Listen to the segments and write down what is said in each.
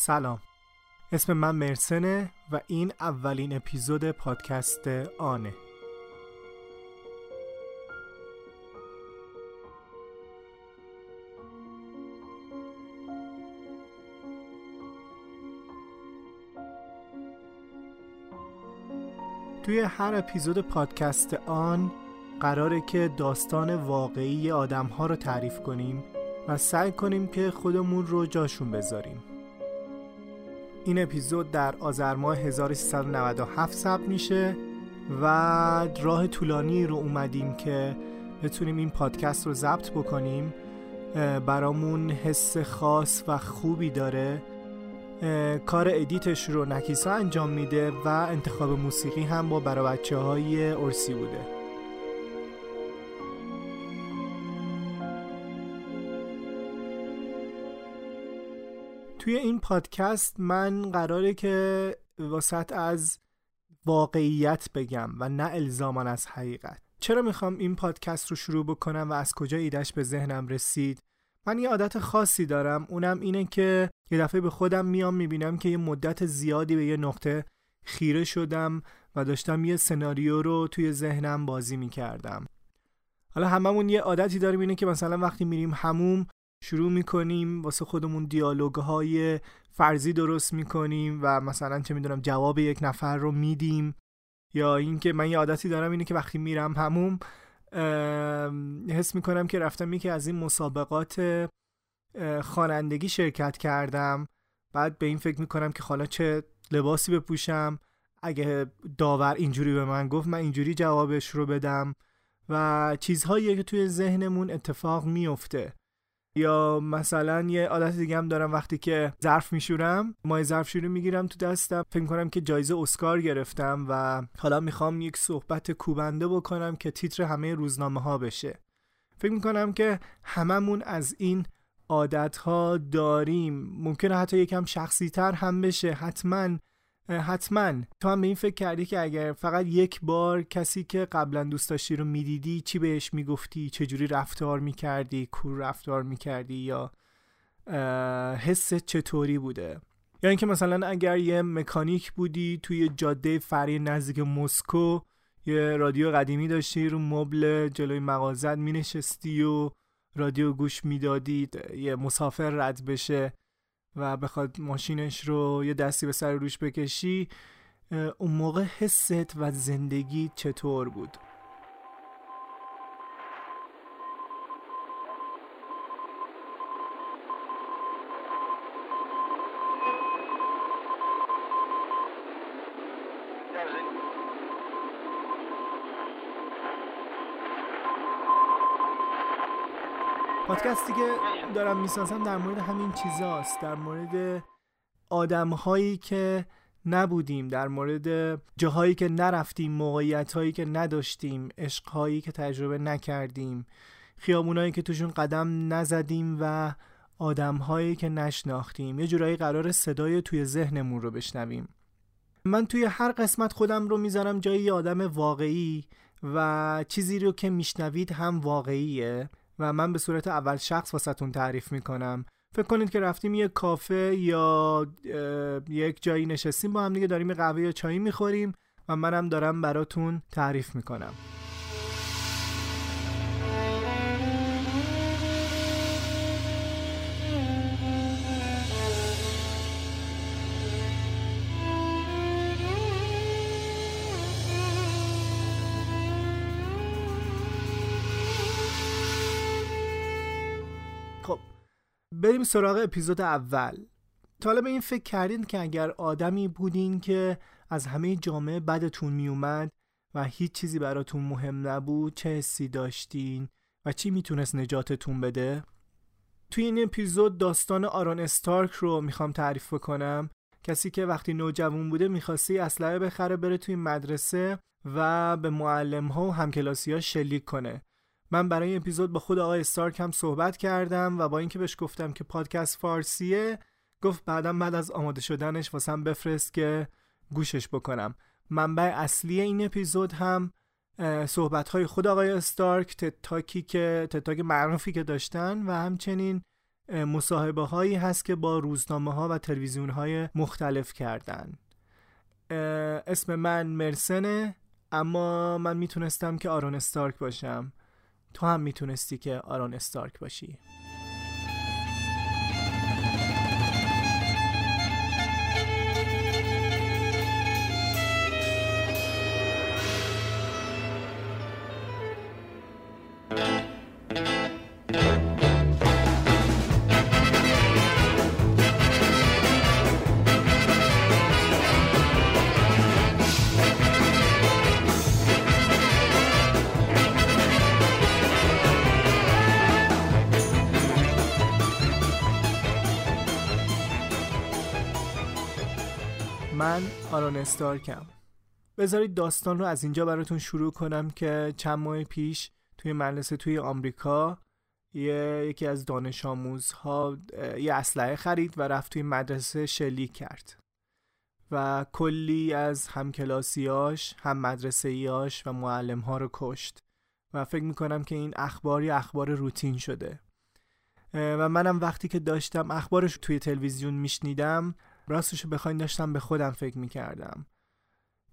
سلام. اسم من مرسنه و این اولین اپیزود پادکست آنه. توی هر اپیزود پادکست آن قراره که داستان واقعی آدم ها رو تعریف کنیم و سعی کنیم که خودمون رو جاشون بذاریم. این اپیزود در آذر ماه 1397 ثبت میشه و راه طولانی رو اومدیم که بتونیم این پادکست رو ضبط بکنیم. برامون حس خاص و خوبی داره. کار ادیتش رو نکیسا انجام میده و انتخاب موسیقی هم با برا بچه های ارسی بوده. توی این پادکست من قراره که واسط از واقعیت بگم و نه الزامان از حقیقت. چرا می‌خوام این پادکست رو شروع بکنم و از کجا ایدش به ذهنم رسید؟ من یه عادت خاصی دارم. اونم اینه که یه دفعه به خودم میام می‌بینم که یه مدت زیادی به یه نقطه خیره شدم و داشتم یه سناریو رو توی ذهنم بازی می‌کردم. حالا هممون یه عادتی داریم اینه که مثلا وقتی میریم هموم شروع می‌کنیم واسه خودمون دیالوگ های فرضی درست می‌کنیم و مثلا چه می‌دونم جواب یک نفر رو میدیم. یا اینکه من یه عادتی دارم اینه که وقتی میرم هموم حس می‌کنم که رفتم یکی از این مسابقات خوانندگی شرکت کردم. بعد به این فکر می‌کنم که حالا چه لباسی بپوشم. اگه داور اینجوری به من گفت من اینجوری جوابش رو بدم. و چیزهایی که توی ذهنمون اتفاق میفته یا مثلا یه عادت دیگه هم دارم وقتی که ظرف میشورم مای ظرف شوری می‌گیرم تو دستم. فکر کنم که جایزه اسکار گرفتم و حالا می‌خوام یک صحبت کوبنده بکنم که تیتر همه روزنامه ها بشه. فکر می‌کنم که هممون از این عادت ها داریم. ممکنه حتی یکم شخصی تر هم بشه. حتما حتما. تو هم به این فکر کردی که اگر فقط یک بار کسی که قبلا دوست داشتی رو می‌دیدی چی بهش می‌گفتی؟ چجوری رفتار می‌کردی؟ کور رفتار می‌کردی؟ یا حس چطوری بوده؟ یا اینکه مثلا اگر یه مکانیک بودی توی جاده فری نزدیک مسکو یه رادیو قدیمی داشتی رو مبل جلوی مغازت مینشستی و رادیو گوش می‌دادید یه مسافر رد بشه. و بخواد ماشینش رو یه دستی به سر روش بکشی اون موقع حست و زندگی چطور بود؟ پادکستی که دارم می‌سازم در مورد همین چیزاست در مورد آدم هایی که نبودیم در مورد جاهایی که نرفتیم موقعیت هایی که نداشتیم عشق هایی که تجربه نکردیم خیابونایی که توشون قدم نزدیم و آدم هایی که نشناختیم. یه جورایی قرار صدای توی ذهنمون رو بشنویم. من توی هر قسمت خودم رو می‌ذارم جای یه آدم واقعی و چیزی رو که میشنوید هم واقعیه. و من به صورت اول شخص واسهتون تعریف می‌کنم. فکر کنید که رفتیم یه کافه یا یک جایی نشستیم با هم دیگه داریم قهوه یا چایی می‌خوریم و منم دارم براتون تعریف می‌کنم. بریم سراغ اپیزود اول. تا به این فکر کردین که اگر آدمی بودین که از همه جامعه بدتون میومد و هیچ چیزی براتون مهم نبود چه حسی داشتین و چی می‌تونست نجاتتون بده؟ توی این اپیزود داستان آرون استارک رو می‌خوام تعریف بکنم. کسی که وقتی نوجوان بوده می‌خواستی اسلحه بخره بره توی مدرسه و به معلم ها و همکلاسی ها شلیک کنه. من برای این اپیزود با خود آقای استارک هم صحبت کردم و با اینکه بهش گفتم که پادکست فارسیه گفت بعدم بعد از آماده شدنش واسم بفرست که گوشش بکنم. منبع اصلی این اپیزود هم صحبت های خود آقای استارک تتاکی که تتاک معروفی که داشتن و همچنین مصاحبه هایی هست که با روزنامه ها و تلویزیون های مختلف کردن. اسم من مرسنه اما من می‌تونستم که آرون استارک باشم. تو هم می‌تونستی که آرون استارک باشی. آرون استارکم بذارید داستان رو از اینجا براتون شروع کنم که چند ماه پیش توی مدرسه توی آمریکا یه، یکی از دانش آموزها یه اسلحه خرید و رفت توی مدرسه شلیک کرد. و کلی از همکلاسیاش هم مدرسه و معلم ها رو کشت. و فکر می‌کنم که این اخباری اخبار روتین شده. و منم وقتی که داشتم اخبارش توی تلویزیون میشنیدم راستش بخواین داشتم به خودم فکر می‌کردم.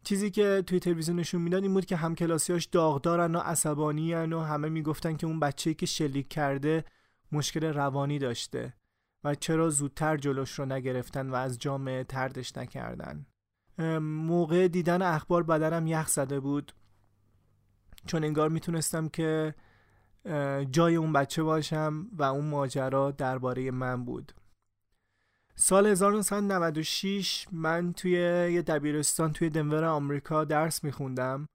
چیزی که توی تلویزیون نشون می‌داد این بود که همکلاسیاش داغدارن و عصبانی و همه می‌گفتن که اون بچه‌ای که شلیک کرده مشکل روانی داشته و چرا زودتر جلوش رو نگرفتن و از جامعه تردش نکردن. موقع دیدن اخبار بدنم یخ زده بود. چون انگار می‌تونستم که جای اون بچه باشم و اون ماجرا درباره من بود. سال 1996 من توی یه دبیرستان توی دنور آمریکا درس میخوندم.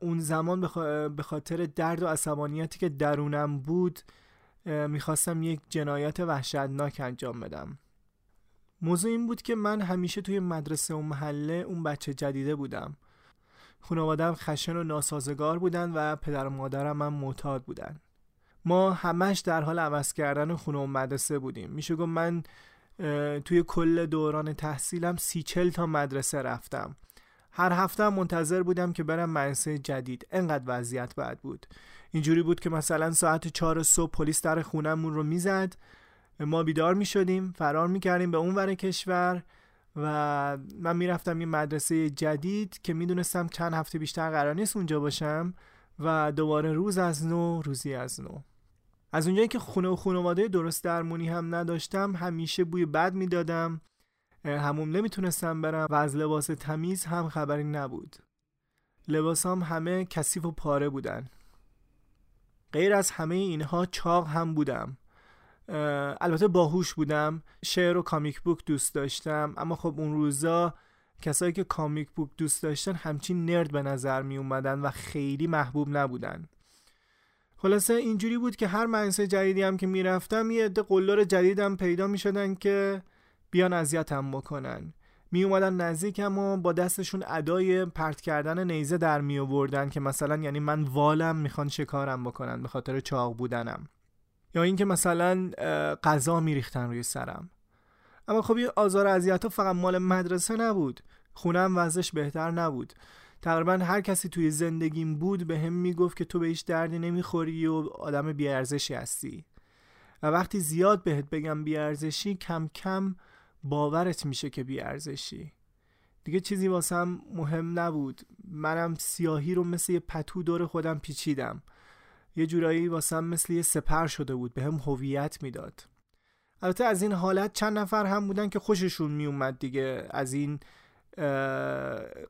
اون زمان به خاطر درد و عصبانیتی که درونم بود می‌خواستم یک جنایت وحشتناک انجام بدم. موضوع این بود که من همیشه توی مدرسه و محله اون بچه جدیده بودم. خانوادم خشن و ناسازگار بودن و پدر و مادرم هم معتاد بودن. ما همش در حال عوض کردن خونه و مدرسه بودیم. میشه گفت من توی کل دوران تحصیلم سی چل تا مدرسه رفتم. هر هفته منتظر بودم که برم مدرسه جدید. انقدر وضعیت بد بود. اینجوری بود که مثلا ساعت چهار صبح پلیس در خونمون رو می‌زد. ما بیدار می شدیم فرار می کردیم به اون ور کشور و من می‌رفتم یه مدرسه جدید که می‌دونستم چند هفته بیشتر قرار نیست اونجا باشم و دوباره روز از نو روزی از نو. از اونجایی که خونه و خانواده درست درمونی هم نداشتم همیشه بوی بد می‌دادم. هموم نمی‌تونستم برم و از لباس تمیز هم خبری نبود. لباسام همه کثیف و پاره بودن. غیر از همه اینها چاق هم بودم. البته باهوش بودم. شعر و کامیک بوک دوست داشتم. اما خب اون روزا کسایی که کامیک بوک دوست داشتن همچین نرد به نظر می اومدن و خیلی محبوب نبودن. خلاصه اینجوری بود که هر مدرسه جدیدی هم که می‌رفتم یه عده قلدر جدیدم پیدا می‌شدن که بیان اذیتم بکنن. می اومدن نزدیکم و با دستشون ادای پرت کردن نیزه در می آوردن که مثلا یعنی من والم می‌خوان شکارم بکنن به خاطر چاق بودنم. یا اینکه مثلا غذا میریختن روی سرم. اما خب این آزار اذیت فقط مال مدرسه نبود. خونم وضعش بهتر نبود. تقریبا هر کسی توی زندگیم بود به هم می‌گفت که تو به هیچ دردی نمی‌خوری و آدم بیارزشی هستی. و وقتی زیاد بهت بگم بیارزشی کم کم باورت میشه که بیارزشی. دیگه چیزی واسم مهم نبود. منم سیاهی رو مثل یه پتو دور خودم پیچیدم. یه جورایی واسم مثل یه سپر شده بود به هم هویت می‌داد. البته از این حالت چند نفر هم بودن که خوششون میومد دیگه. از این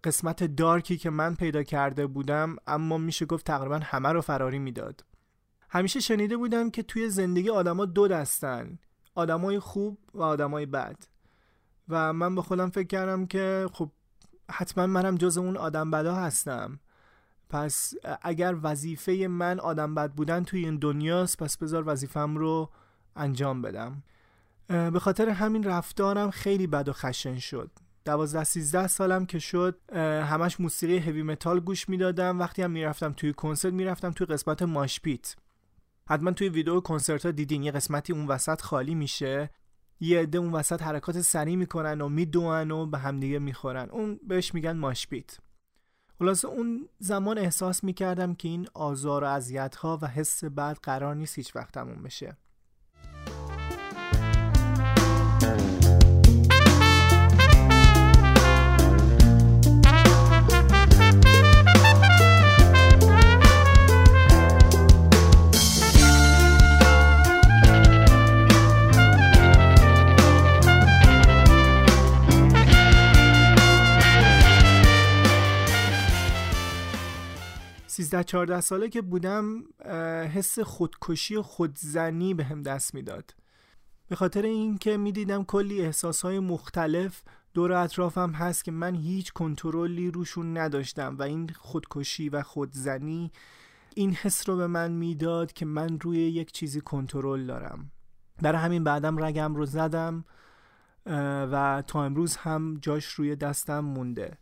قسمت دارکی که من پیدا کرده بودم اما میشه گفت تقریبا همه رو فراری می‌داد. همیشه شنیده بودم که توی زندگی آدما دو دستن آدمای خوب و آدمای بد. و من به خودم فکر کردم که خب حتما منم جز اون آدم بدا هستم. پس اگر وظیفه من آدم بد بودن توی این دنیاست پس بذار وظیفم رو انجام بدم. به خاطر همین رفتارم خیلی بد و خشن شد. دوازده سیزده سالم که شد همش موسیقی هوی متال گوش می‌دادم. وقتی هم می‌رفتم توی کنسرت می‌رفتم توی قسمت ماشپیت حتما توی ویدیو کنسرت ها دیدین یه قسمتی اون وسط خالی میشه. یه عده اون وسط حرکات سریع می‌کنن و میدوئن و به همدیگه می‌خورن. اون بهش میگن ماشپیت خلاصه اون زمان احساس می‌کردم که این آزار و اذیت ها و حس بعد قرار نیست هیچ وقت تموم بشه. 13 14 ساله که بودم حس خودکشی و خودزنی به هم دست می‌داد. به خاطر اینکه می‌دیدم کلی احساسهای مختلف دور اطرافم هست که من هیچ کنترلی روشون نداشتم و این خودکشی و خودزنی این حس رو به من می‌داد که من روی یک چیزی کنترل دارم. برای همین بعدم رگم رو زدم و تا امروز هم جاش روی دستم مونده.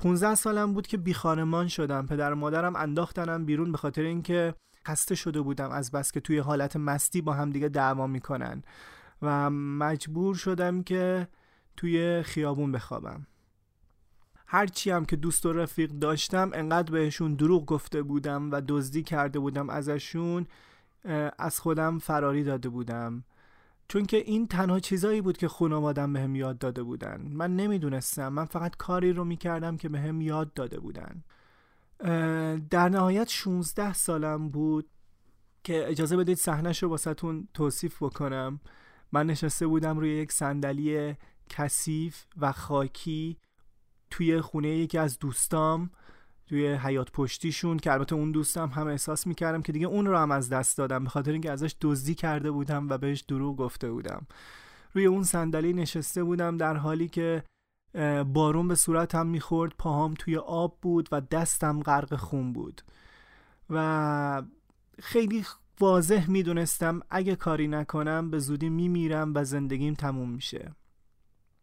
15 سالم بود که بی خانمان شدم. پدر و مادرم انداختنم بیرون به خاطر اینکه خسته شده بودم از بس که توی حالت مستی با هم دیگه دعوا می‌کنن. و مجبور شدم که توی خیابون بخوابم. هرچی هم که دوست و رفیق داشتم انقدر بهشون دروغ گفته بودم و دزدی کرده بودم ازشون از خودم فراری داده بودم. چون که این تنها چیزایی بود که خانوادم بهم یاد داده بودن. من نمی‌دونستم. من فقط کاری رو می‌کردم که بهم یاد داده بودن. در نهایت 16 سالم بود که اجازه بدید صحنش رو واسهتون توصیف بکنم. من نشسته بودم روی یک صندلی کثیف و خاکی توی خونه یکی از دوستام. توی حیات پشتیشون که البته اون دوستم هم احساس می‌کردم که دیگه اون رو هم از دست دادم به خاطر اینکه ازش دزدی کرده بودم و بهش دروغ گفته بودم. روی اون صندلی نشسته بودم در حالی که بارون به صورتم می‌خورد پاهام توی آب بود و دستم غرق خون بود. و خیلی واضح می‌دونستم اگه کاری نکنم به زودی میمیرم و زندگیم تموم میشه.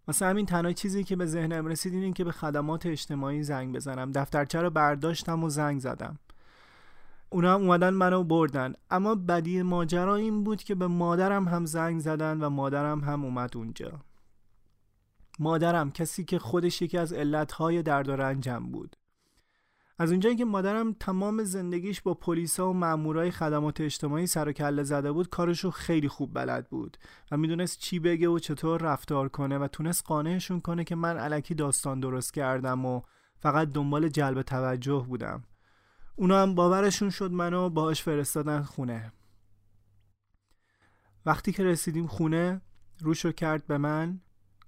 مثلا همین تنها چیزی که به ذهنم رسید این که به خدمات اجتماعی زنگ بزنم. دفترچه رو برداشتم و زنگ زدم. اونا هم اومدن منو بردن. اما بدی ماجرا این بود که به مادرم هم زنگ زدن و مادرم هم اومد اونجا. مادرم کسی که خودش یکی از علتهای درد و رنجم بود. از اونجایی که مادرم تمام زندگیش با پلیسا و مامورای خدمات اجتماعی سر و کله زده بود کارشو خیلی خوب بلد بود و می‌دونست چی بگه و چطور رفتار کنه و تونست قانعشون کنه که من علکی داستان درست کردم و فقط دنبال جلب توجه بودم. اونا هم باورشون شد منو باهاش فرستادن خونه. وقتی که رسیدیم خونه روشو کرد به من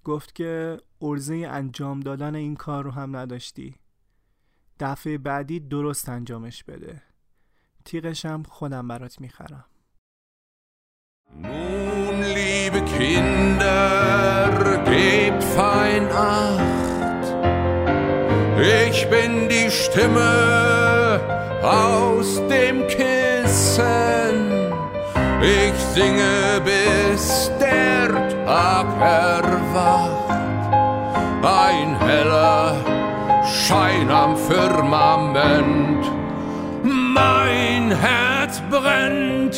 گفت که ارزه انجام دادن این کار رو هم نداشتی. دفعه بعدی درست انجامش بده تیغشم خودم برات می‌خرم Nun, liebe Kinder, gebt fein Acht. Ich bin die Stimme aus dem Kissen. Ich singe, bis der Tag erwacht. Ein heller Schein am Firmament. Mein Herz brennt.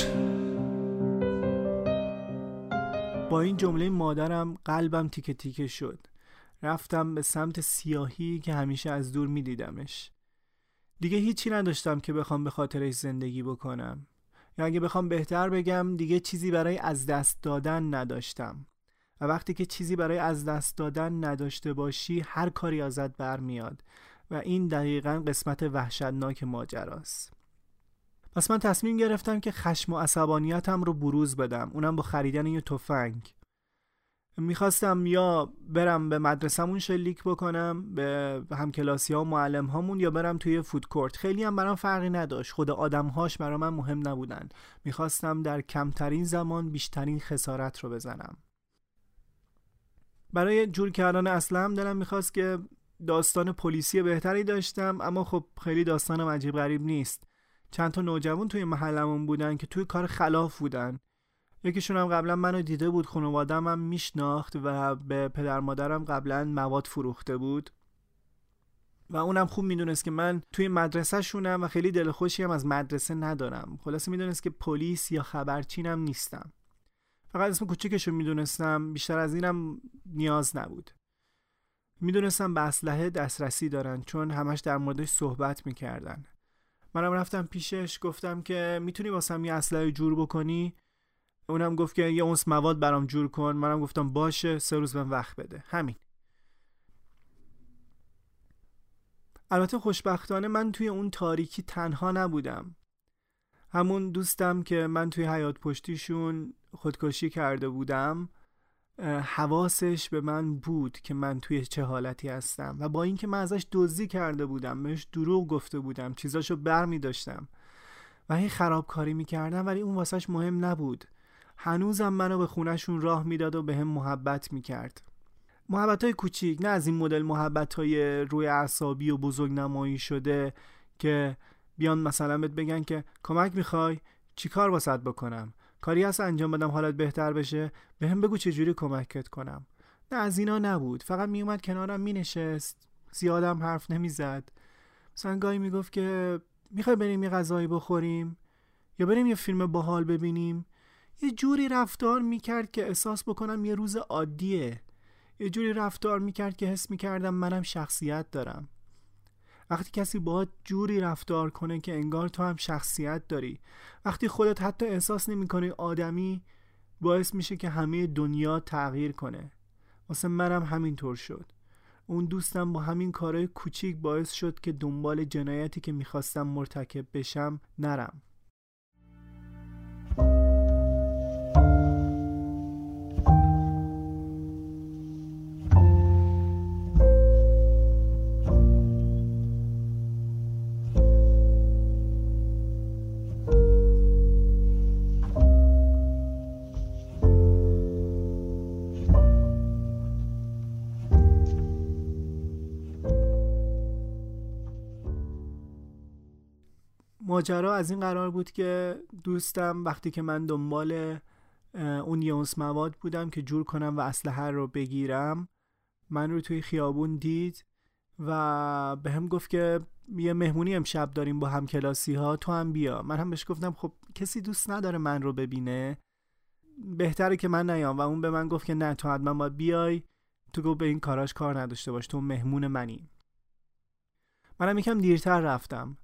با این جمله مادرم قلبم تیکه تیکه شد. رفتم به سمت سیاهی که همیشه از دور می دیدمش. دیگه هیچی نداشتم که بخوام به خاطرش زندگی بکنم. یا اگه بخوام بهتر بگم دیگه چیزی برای از دست دادن نداشتم. و وقتی که چیزی برای از دست دادن نداشته باشی هر کاری ازت برمیاد. و این دقیقا قسمت وحشتناک ماجراست. پس من تصمیم گرفتم که خشم و عصبانیتم رو بروز بدم. اونم با خریدن یه تفنگ. می‌خواستم یا برم به مدرسهمون شلیک بکنم به همکلاسی ها و معلم هامون یا برم توی فودکورت خیلی هم برام فرقی نداشت. خود آدمهاش برا من مهم نبودن. می‌خواستم در کمترین زمان بیشترین خسارت رو بزنم. برای جور کردن اصلم دلم می‌خواست که داستان پلیسی بهتری داشتم اما خب خیلی داستانم عجیب غریب نیست. چند تا نوجوان توی محلمون بودن که توی کار خلاف بودن. یکیشون هم قبلا منو دیده بود خانوادم هم میشناخت و به پدر مادرم قبلا مواد فروخته بود. و اونم خوب می‌دونست که من توی مدرسه شونم و خیلی دل خوشی هم از مدرسه ندارم. خلاصه می‌دونست که پلیس یا خبرچینم نیستم. فقط اسم کوچیکش رو می‌دونستم بیشتر از اینم نیاز نبود. می‌دونستم به اسلحه دسترسی دارن چون همش در موردش صحبت می‌کردن. منم رفتم پیشش گفتم که می‌تونی واسم یه اسلحه جور بکنی؟ اونم گفت که یه اونس مواد برام جور کن. منم گفتم باشه سه روز بهم وقت بده. همین. البته خوشبختانه من توی اون تاریکی تنها نبودم. همون دوستم که من توی حیات پشتیشون خودکشی کرده بودم حواسش به من بود که من توی چه حالتی هستم و با اینکه من ازش دزدی کرده بودم بهش دروغ گفته بودم چیزاشو بر می داشتم و هی خرابکاری می‌کردم ولی اون واسهش مهم نبود. هنوزم منو به خونشون راه می‌داد و به هم محبت می‌کرد محبت های کوچیک نه از این مدل محبت های روی اعصابی و بزرگ نمایی شده که بیان مثلا بهت بگن که کمک می‌خوای؟ چیکار واسط بکنم؟ کاری هست انجام بدم حالت بهتر بشه؟ به هم بگو چجوری کمکت کنم. نه از اینا نبود. فقط میومد کنارم مینشست. زیادم حرف نمی‌زد. مثلا گاهی می‌گفت که می‌خوای بریم یه غذایی بخوریم؟ یا بریم یه فیلم باحال ببینیم؟ یه جوری رفتار می‌کرد که احساس بکنم یه روز عادیه. یه جوری رفتار می‌کرد که حس می‌کردم منم شخصیت دارم. وقتی کسی باهات جوری رفتار کنه که انگار تو هم شخصیت داری. وقتی خودت حتی احساس نمی‌کنی آدمی باعث میشه که همه دنیا تغییر کنه. واسه منم همینطور شد. اون دوستم با همین کارهای کوچیک باعث شد که دنبال جنایتی که می‌خواستم مرتکب بشم نرم. ماجرا از این قرار بود که دوستم وقتی که من دنبال اون یونس مواد بودم که جور کنم و اسلحه رو بگیرم من رو توی خیابون دید و به هم گفت که یه مهمونی امشب داریم با هم کلاسی ها تو هم بیا. من هم بهش گفتم خب کسی دوست نداره من رو ببینه. بهتره که من نیام. و اون به من گفت که نه تو حتما باید بیای. تو گفت به این کاراش کار نداشته باش. تو مهمون منی. منم یکم دیرتر رفتم.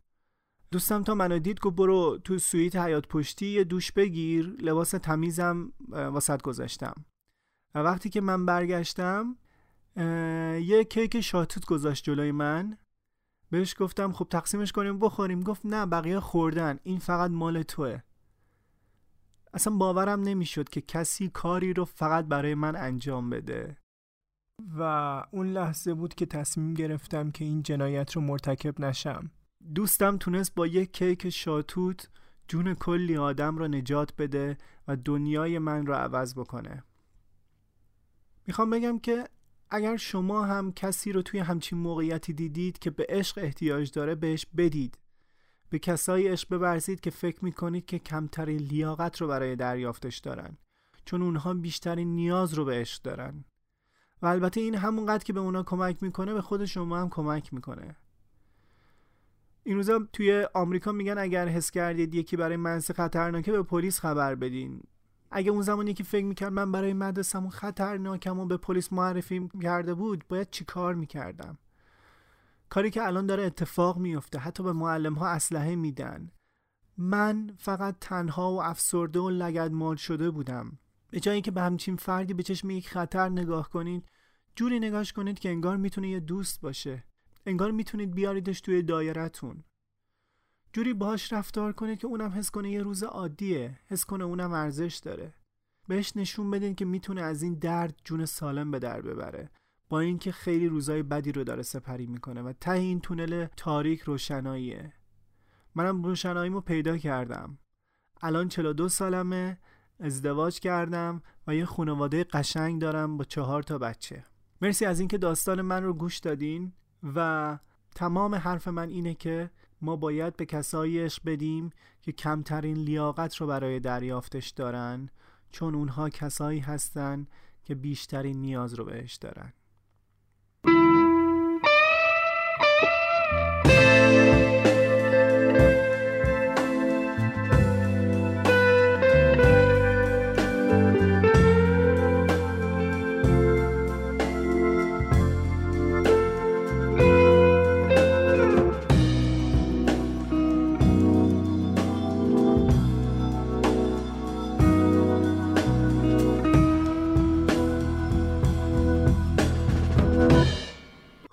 دوستم تا منو دید گفت برو تو سویت حیات پشتی یه دوش بگیر لباس تمیزم واسط گذاشتم. و وقتی که من برگشتم یه کیک شاتوت گذاشت جلوی من. بهش گفتم خب تقسیمش کنیم بخوریم. گفت نه بقیه خوردن. این فقط مال توه. اصلا باورم نمی‌شد که کسی کاری رو فقط برای من انجام بده. و اون لحظه بود که تصمیم گرفتم که این جنایت رو مرتکب نشم. دوستم تونست با یک کیک شاتوت جون کلی آدم را نجات بده و دنیای من را عوض بکنه. می‌خوام بگم که اگر شما هم کسی رو توی همچین موقعیتی دیدید که به عشق احتیاج داره بهش بدید. به کسایی عشق ببرزید که فکر می‌کنید که کمترین لیاقت رو برای دریافتش دارن چون اونها بیشترین نیاز رو به عشق دارن. و البته این همونقدر که به اونا کمک می‌کنه به خود شما هم کمک می‌کنه. این روزا توی آمریکا میگن اگر حس کردید یکی برای منزل خطرناکه به پلیس خبر بدین. اگه اون زمانی که فکر می‌کرد من برای مدرسمون خطرناکم و به پلیس معرفی کرده بود باید چی کار می‌کردم؟ کاری که الان داره اتفاق میفته حتی به معلم ها اسلحه میدن. من فقط تنها و افسرده و لگد مال شده بودم. به جایی که به همچین فردی به چشم یک خطر نگاه کنید جوری نگاش کنید که انگار می‌تونه یه دوست باشه. انگار می‌تونید بیاریدش توی دایرتون جوری باهاش رفتار کنید که اونم حس کنه یه روز عادیه حس کنه اونم ارزش داره. بهش نشون بدین که می‌تونه از این درد جون سالم به در ببره با اینکه خیلی روزای بدی رو داره سپری می‌کنه و ته این تونل تاریک روشناییه. منم روشناییمو پیدا کردم. الان 42 سالمه ازدواج کردم و یه خانواده قشنگ دارم با چهار تا بچه. مرسی از اینکه داستان من رو گوش دادین. و تمام حرف من اینه که ما باید به کسایی عشق بدیم که کمترین لیاقت رو برای دریافتش دارن چون اونها کسایی هستن که بیشترین نیاز رو بهش دارن.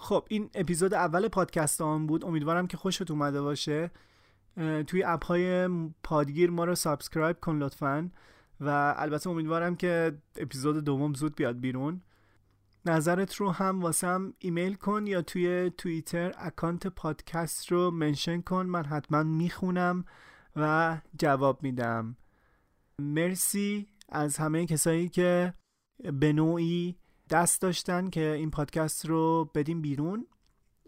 خب این اپیزود اول پادکست هم بود. امیدوارم که خوشت اومده باشه. توی اپ های پادگیر ما رو subscribe کن لطفا. و البته امیدوارم که اپیزود دوم زود بیاد بیرون. نظرت رو هم واسم ایمیل کن یا توی توییتر اکانت پادکست رو mention کن. من حتما می‌خونم و جواب میدم. مرسی از همه کسایی که به نوعی دست داشتن که این پادکست رو بدیم بیرون.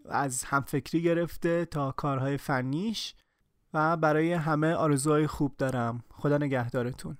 از همفکری گرفته تا کارهای فنیش. و برای همه آرزوهای خوب دارم. خدا نگهدارتون.